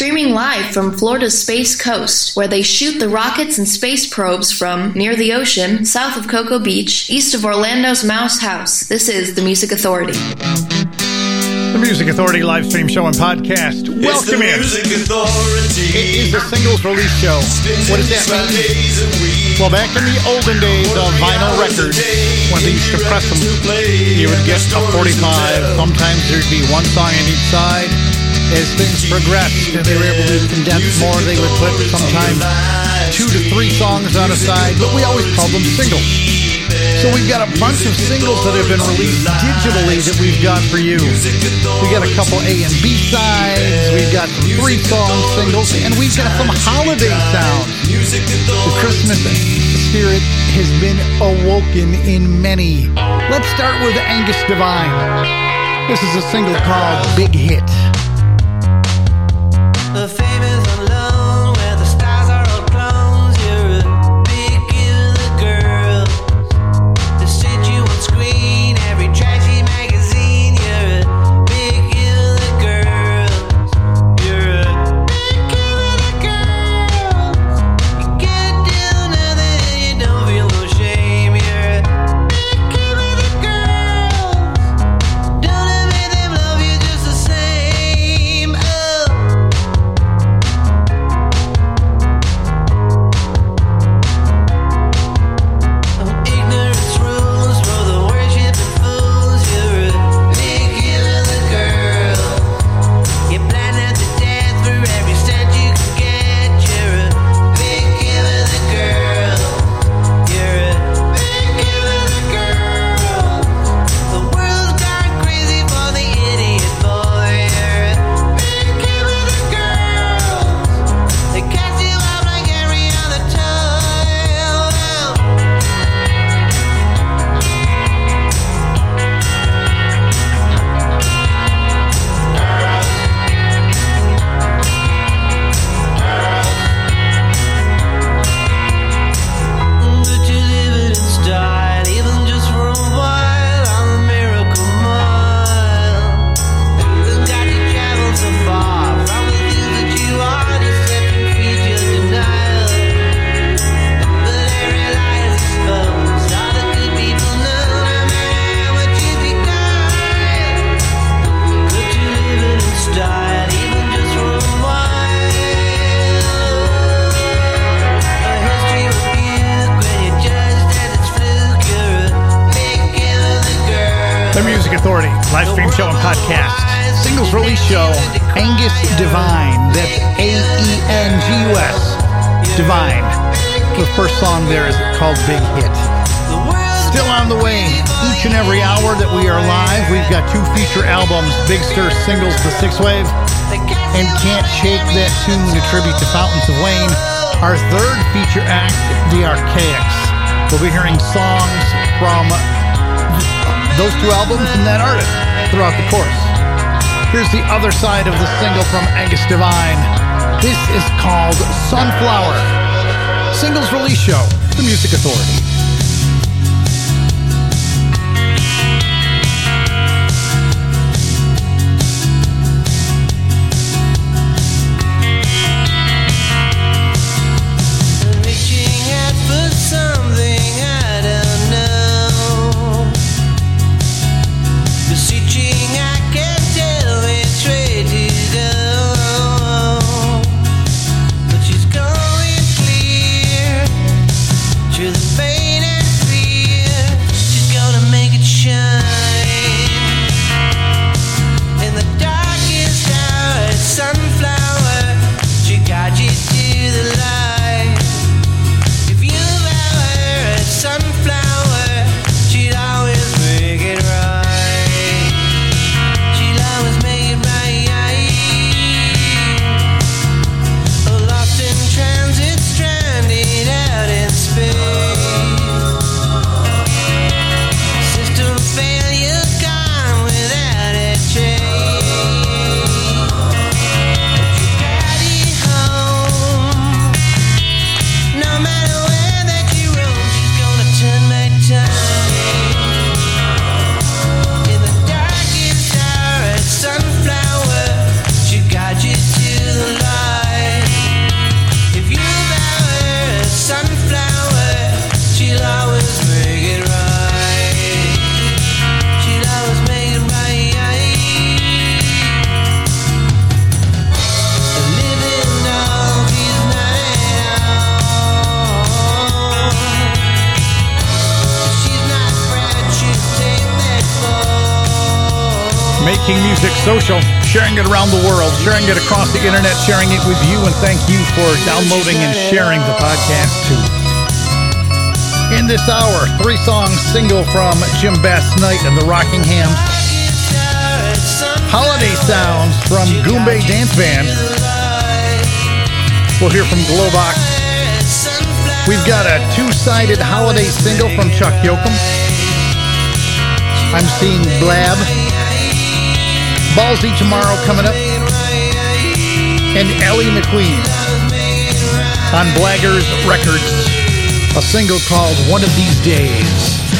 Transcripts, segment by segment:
streaming live from Florida's Space Coast, where they shoot the rockets and space probes from near the ocean, south of Cocoa Beach, east of Orlando's Mouse House. This is the Music Authority. The Music Authority live stream show and podcast. Welcome in. Music Authority. It is a singles release show. What does that mean? Well, back in the olden days of vinyl records, when they used to press them, you would get a 45. Sometimes there'd be one song on each side. As things progressed and they were able to condense more, they would put sometimes two to three songs on a side, but we always called them singles. So we've got a bunch of singles that have been released digitally that we've got for you. We got a couple A and B sides, we've got some three song singles, and we've got some holiday sounds. The Christmas spirit has been awoken in many. Let's start with Angus Devine. This is a single called Big Hit. The famous tribute to Fountains of Wayne. Our third feature act, The Archaics. We'll be hearing songs from those two albums and that artist throughout the course. Here's the other side of the single from Angus Divine. This is called Sunflower. Singles release show, The Music Authority. The internet, sharing it with you, and thank you for downloading and sharing the podcast too. In this hour, three songs single from Jim Bass Knight and the Rockinghams, Holiday Sounds from Goombay Dance Band. We'll hear from Globox. We've got a two-sided holiday single from Chuck Yoakum. I'm seeing Blab. Ballsy tomorrow coming up. And Ellie McQueen on Blaggers Records. A single called One of These Days.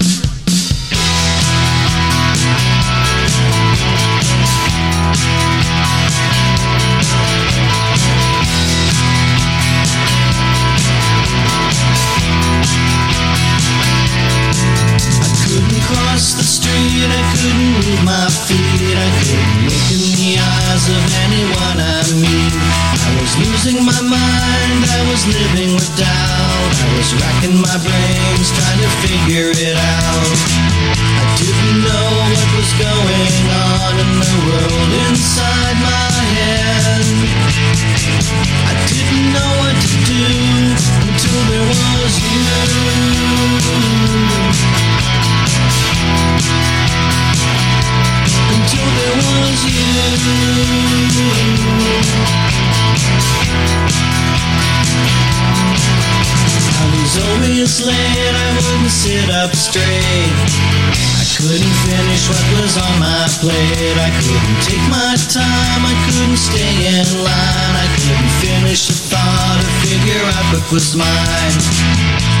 always late, I wouldn't sit up straight. I couldn't finish what was on my plate. I couldn't take my time, I couldn't stay in line. I couldn't finish the thought or figure out what was mine.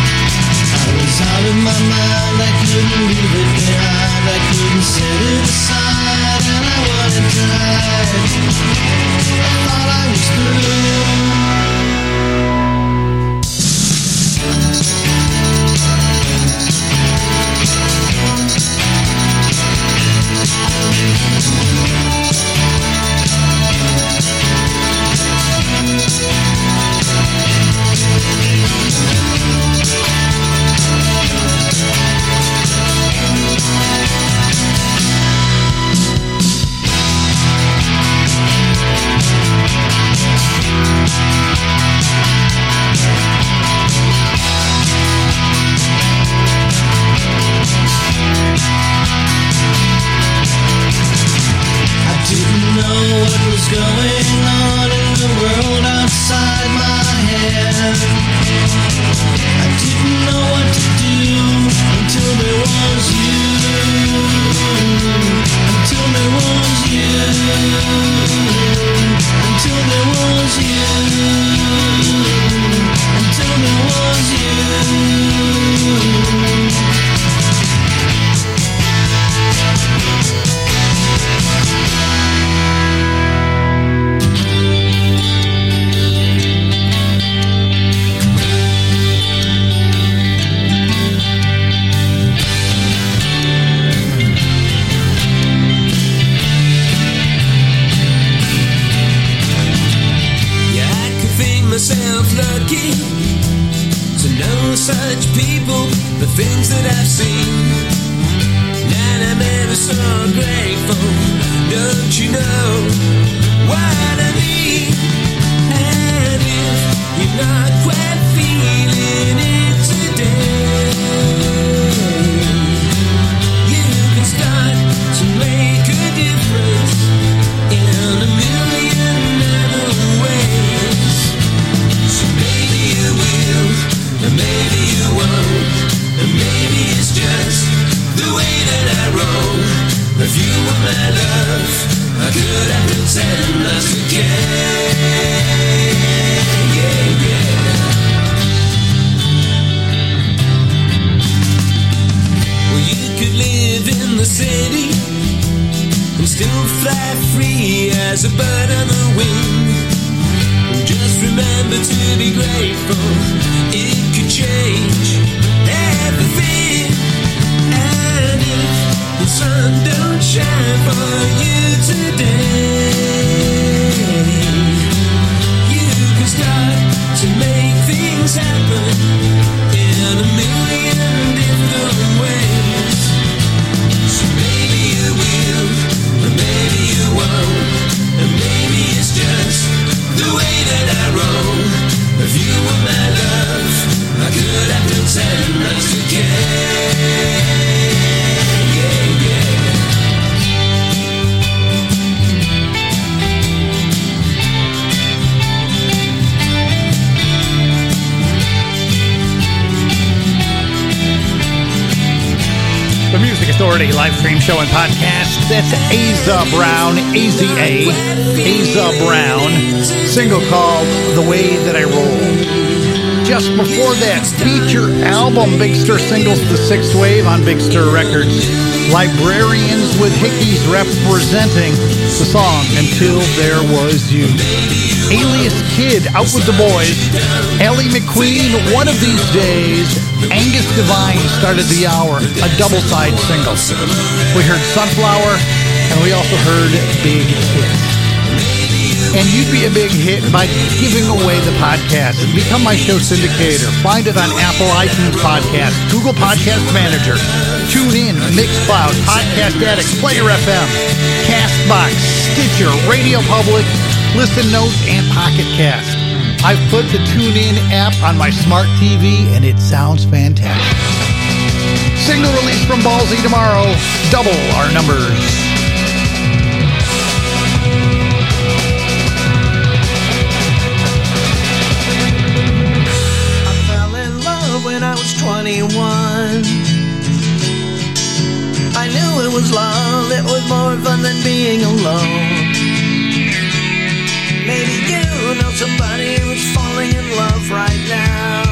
was out of my mind, I couldn't leave it behind, I couldn't set it aside, and I wanted to hide. I thought I was through. things happen. Authority live stream show and podcast. That's Aza Brown, A-Z-A, Aza Brown, single called The Way That I Roll. Just before that, feature album Big Stir singles The Sixth Wave on Big Stir Records. Librarians with Hickeys representing the song Until There Was You. Alias Kid, Out with the Boys. Ellie McQueen, One of These Days. Angus Devine started the hour, a double side single. We heard Sunflower, and we also heard Big Hit. And you'd be a big hit by giving away the podcast. and Become my show syndicator. Find it on Apple iTunes Podcast, Google Podcast Manager, TuneIn, Mixcloud, Podcast Addict, Player FM, Castbox, Stitcher, Radio Public, Listen Notes, and Pocket Cast. I've put the TuneIn app on my smart TV, and it sounds fantastic. Single release from Ballsy tomorrow. Double our numbers. I fell in love when I was 21. I knew it was love, it was more fun than being alone. Right now.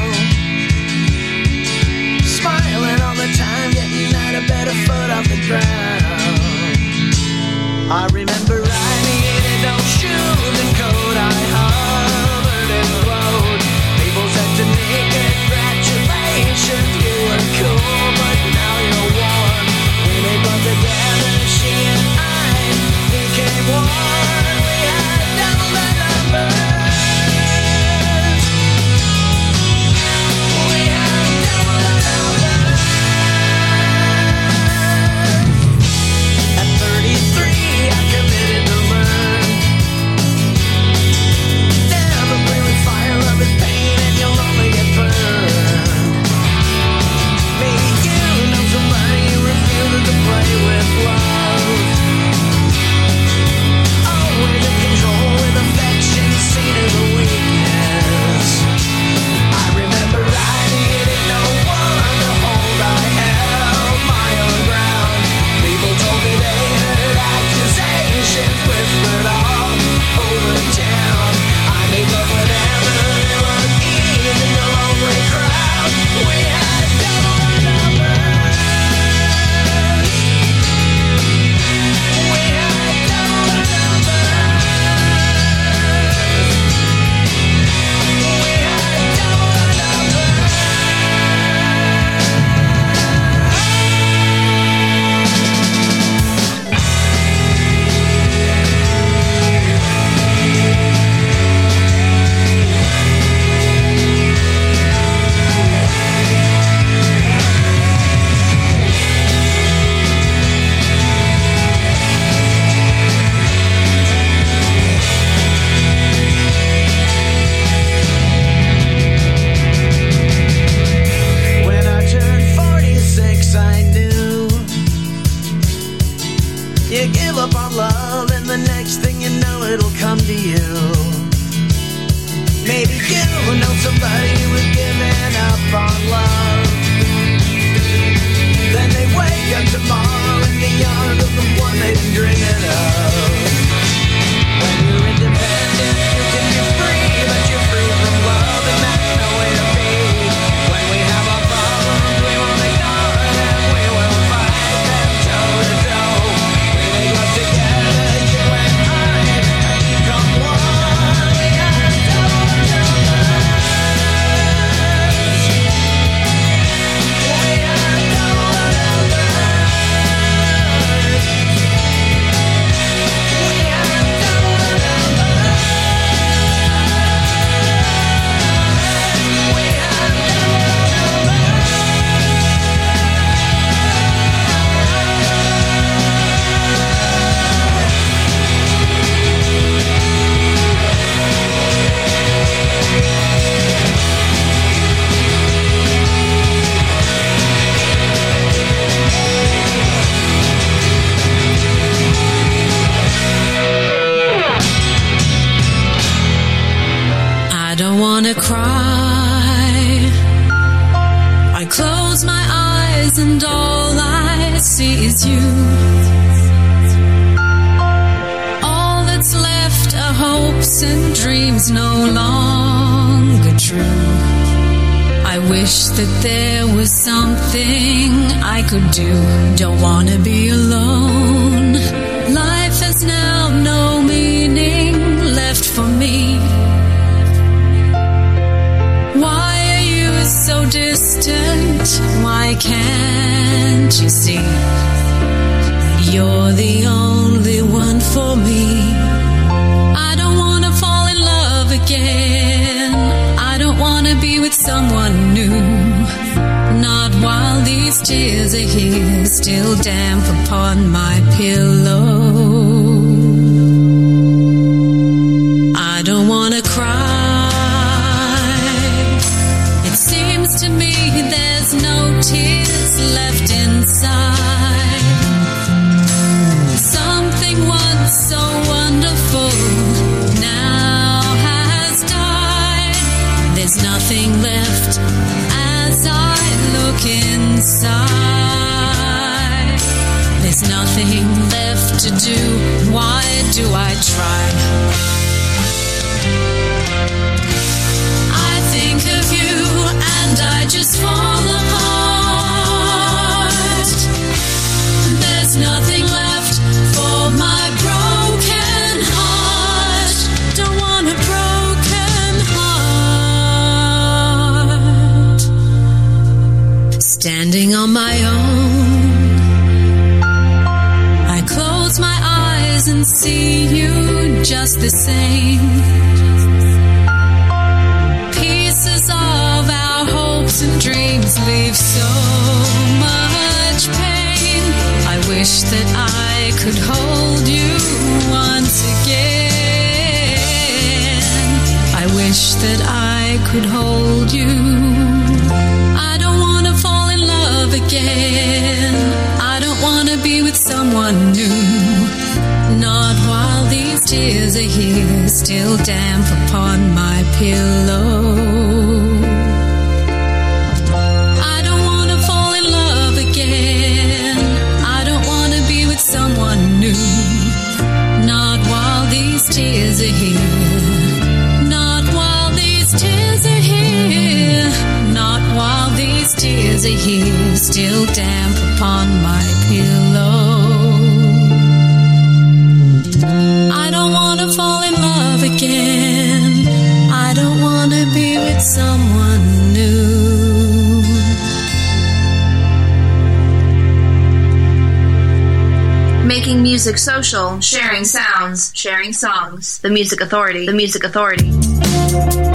Smiling all the time, getting out of bed a better foot off the ground. I no longer true. I wish that there was something I could do. Don't wanna be alone. Life has now no meaning left for me. Why are you so distant? Why can't you see? You're the only one for me. Again. I don't wanna be with someone new. Not while these tears are here, still damp upon my pillow. I don't wanna cry. It seems to me there's no tears left inside. Inside. There's nothing left to do. Why do I try? I think of you and I just fall see you just the same pieces of our hopes and dreams leave so much pain. I wish that I could hold you once again. I wish that I could hold you. I don't want to fall in love again. I don't want to be with someone new. While these tears are here, still damp upon my pillow. I don't want to fall in love again. I don't want to be with someone new. Not while these tears are here. Not while these tears are here. Not while these tears are here, still damp upon my pillow. Making music social, sharing sounds, sharing songs. The Music Authority. The Music Authority.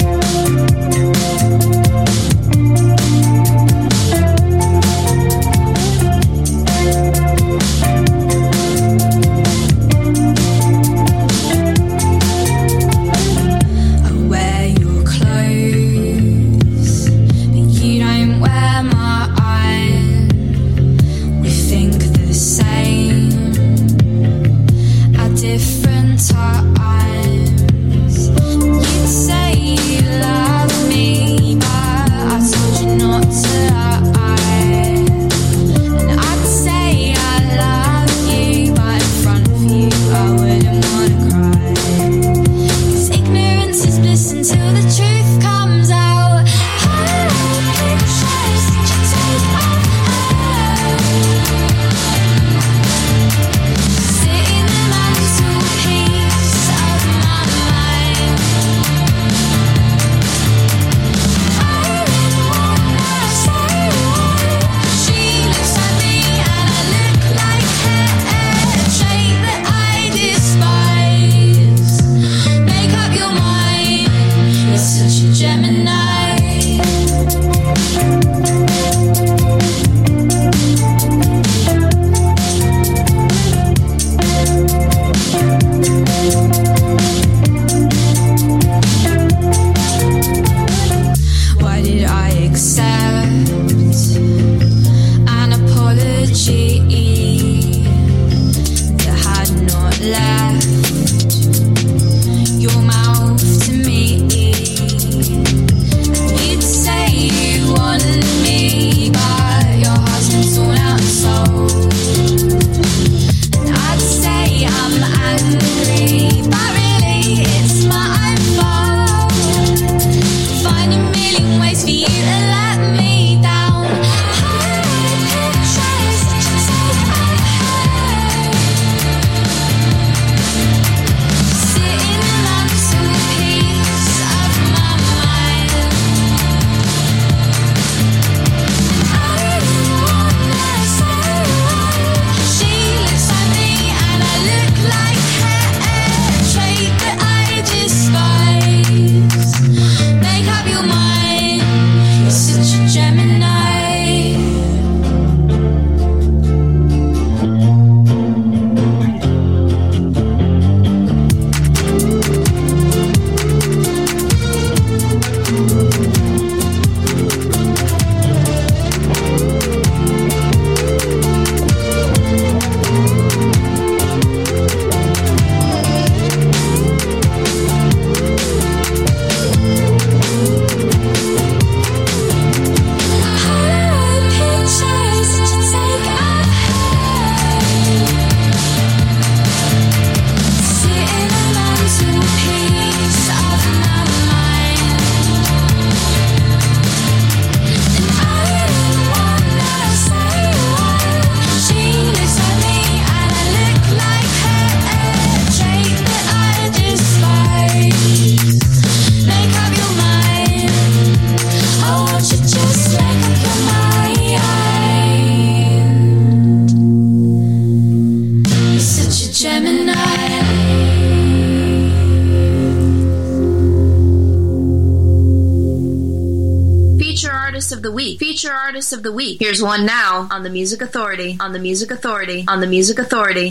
Here's one now. On the Music Authority, on the Music Authority, on the Music Authority.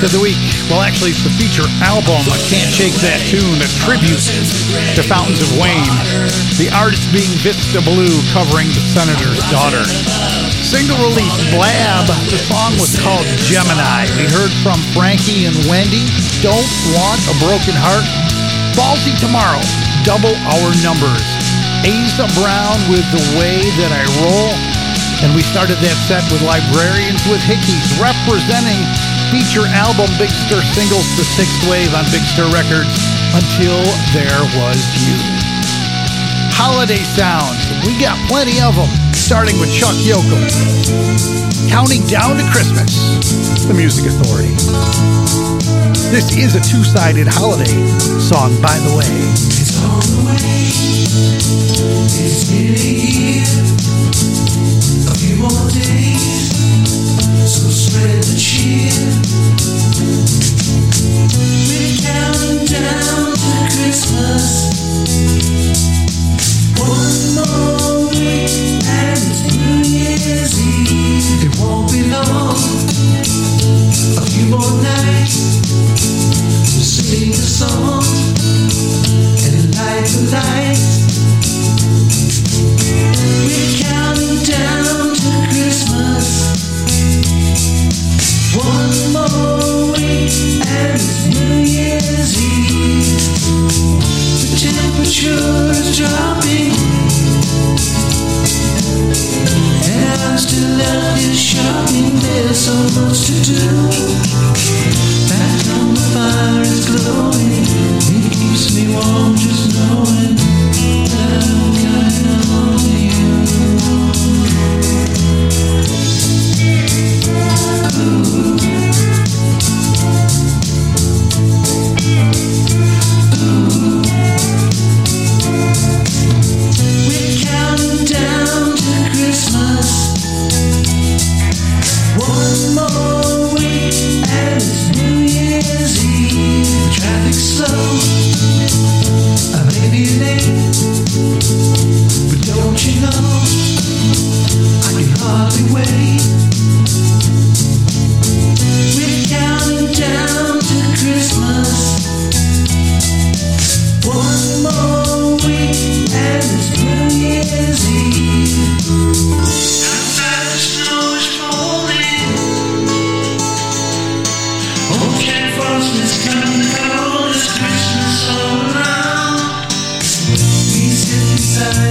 artist of the week. Well, actually, it's the feature album, I Can't Shake That Tune, a tribute to Fountains of Wayne. The artist being Vista Blue covering The Senator's Daughter. Single release Blab, the song was called Gemini. We heard from Frankie and Wendy, Don't Want a Broken Heart. Ballsy Tomorrow, Double Our Numbers. Asa Brown with The Way That I Roll. And we started that set with Librarians with Hickeys representing feature album Big Stir singles The Sixth Wave on Big Stir Records, Until There Was You. Holiday sounds, we got plenty of them, starting with Chuck Yoakum. Counting down to Christmas, the Music Authority. This is a two sided holiday song, by the way. It's on the way, it's here.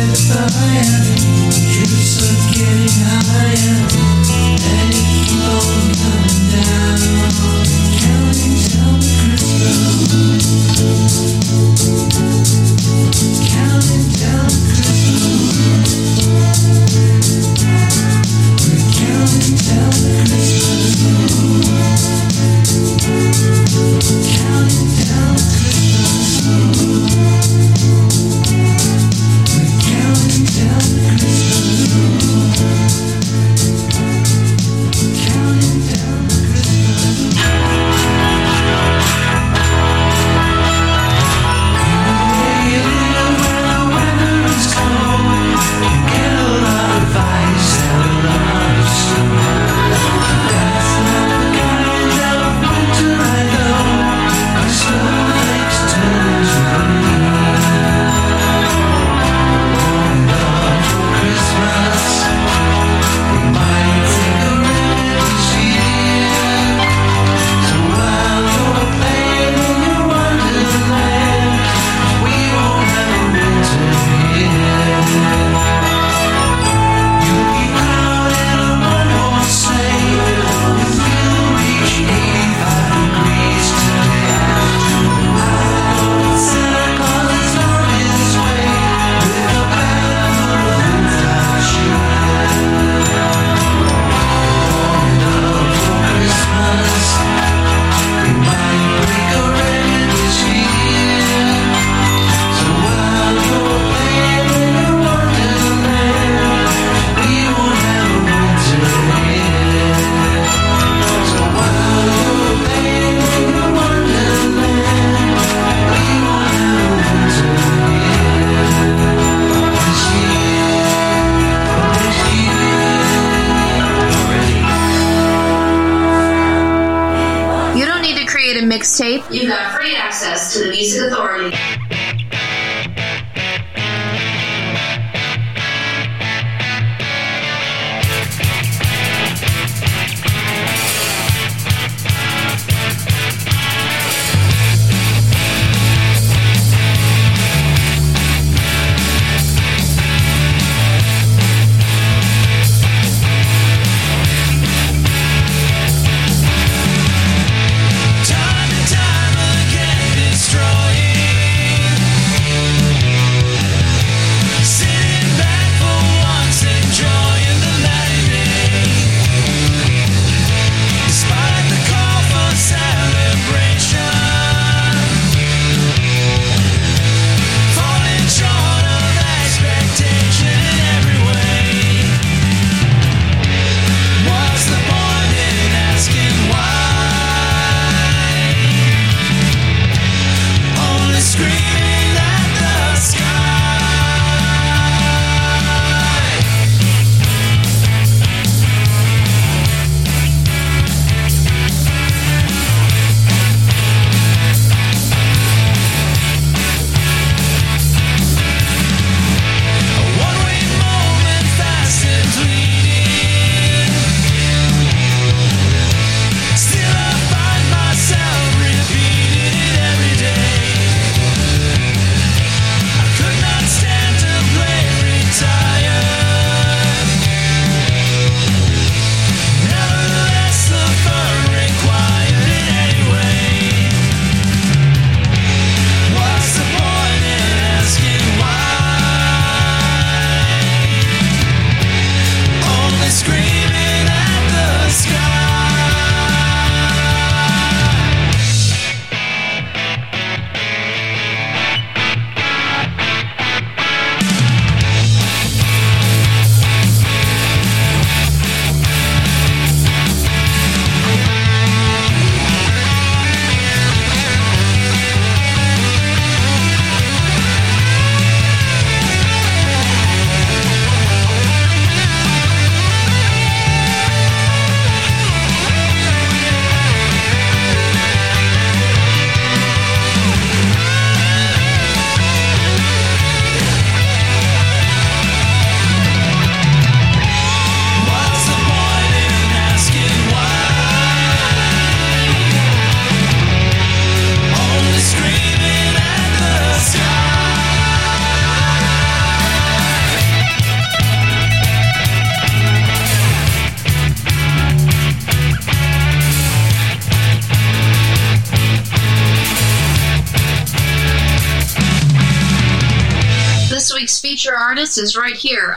satisfying Trips are getting higher.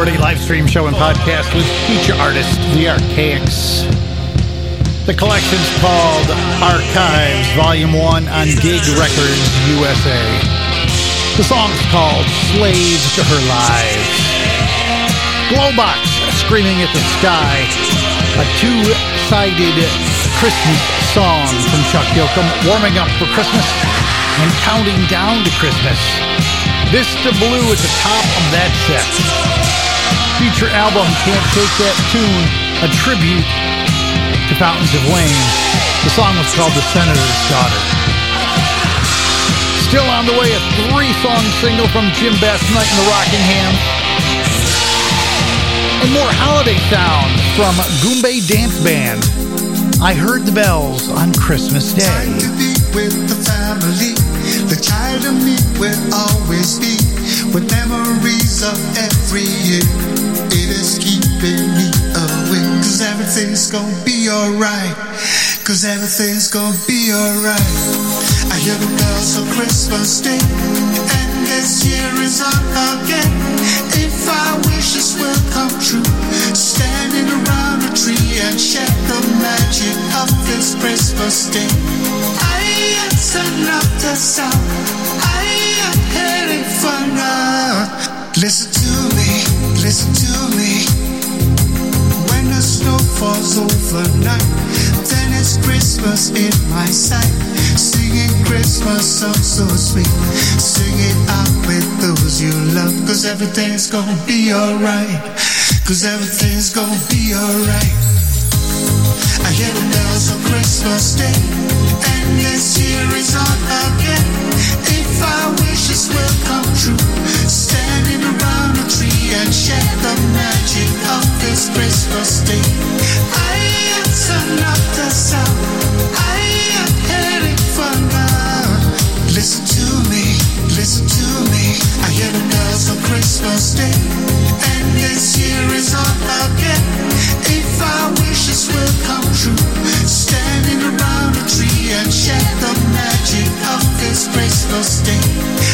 Authority live stream show and podcast with feature artist The Archaics. The collection's called Archives, Volume 1 on Gig Records USA. The song's called Slave to Her Lives. Glowbox, Screaming at the Sky, a two-sided Christmas song from Chuck Yoakum, warming up for Christmas and counting down to Christmas. Vista Blue at the top of that set. Future album Can't Shake That Tune, a tribute to Fountains of Wayne. The song was called The Senator's Daughter. Still on the way, a three-song single from Jim Basnight in the Rockingham. And more holiday sound from Goombay Dance Band. I heard the bells on Christmas Day. Time to be with the family. The child of me will always be with memories of every year. It is keeping me awake. Cause everything's gonna be alright. Cause everything's gonna be alright. I hear the bells of Christmas Day. And this year is on again. If our wishes will come true, standing around a tree and share the magic of this Christmas day. I am up the sound. I am heading Listen to me, listen to me. When the snow falls overnight, then it's Christmas in my sight. Singing Christmas songs so sweet. Sing it out with those you love, cause everything's gonna be alright. Cause everything's gonna be alright. I hear the bells on Christmas Day, and this year is on again. If our wishes will come true, standing around a tree and share the magic Christmas day.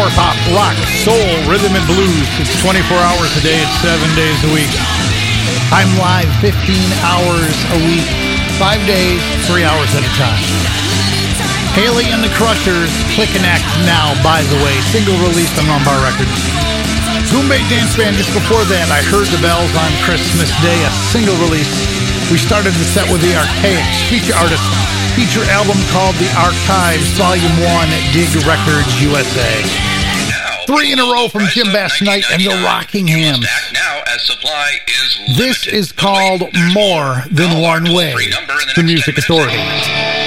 Rock, soul, rhythm, and blues. It's 24 hours a day, it's seven days a week. I'm live 15 hours a week, five days, three hours at a time. Hayley and the Crushers, Click and Act Now, by the way, single released on Rum Bar Records. Goombay Dance Band, just before that, I Heard the Bells on Christmas Day, a single release. We started the set with the Archaics, feature artist, feature album called The Archives, Volume 1, Dig Records USA. Three in a row from Jim Basnight and the is This is called More Than One Way, the Music Authority.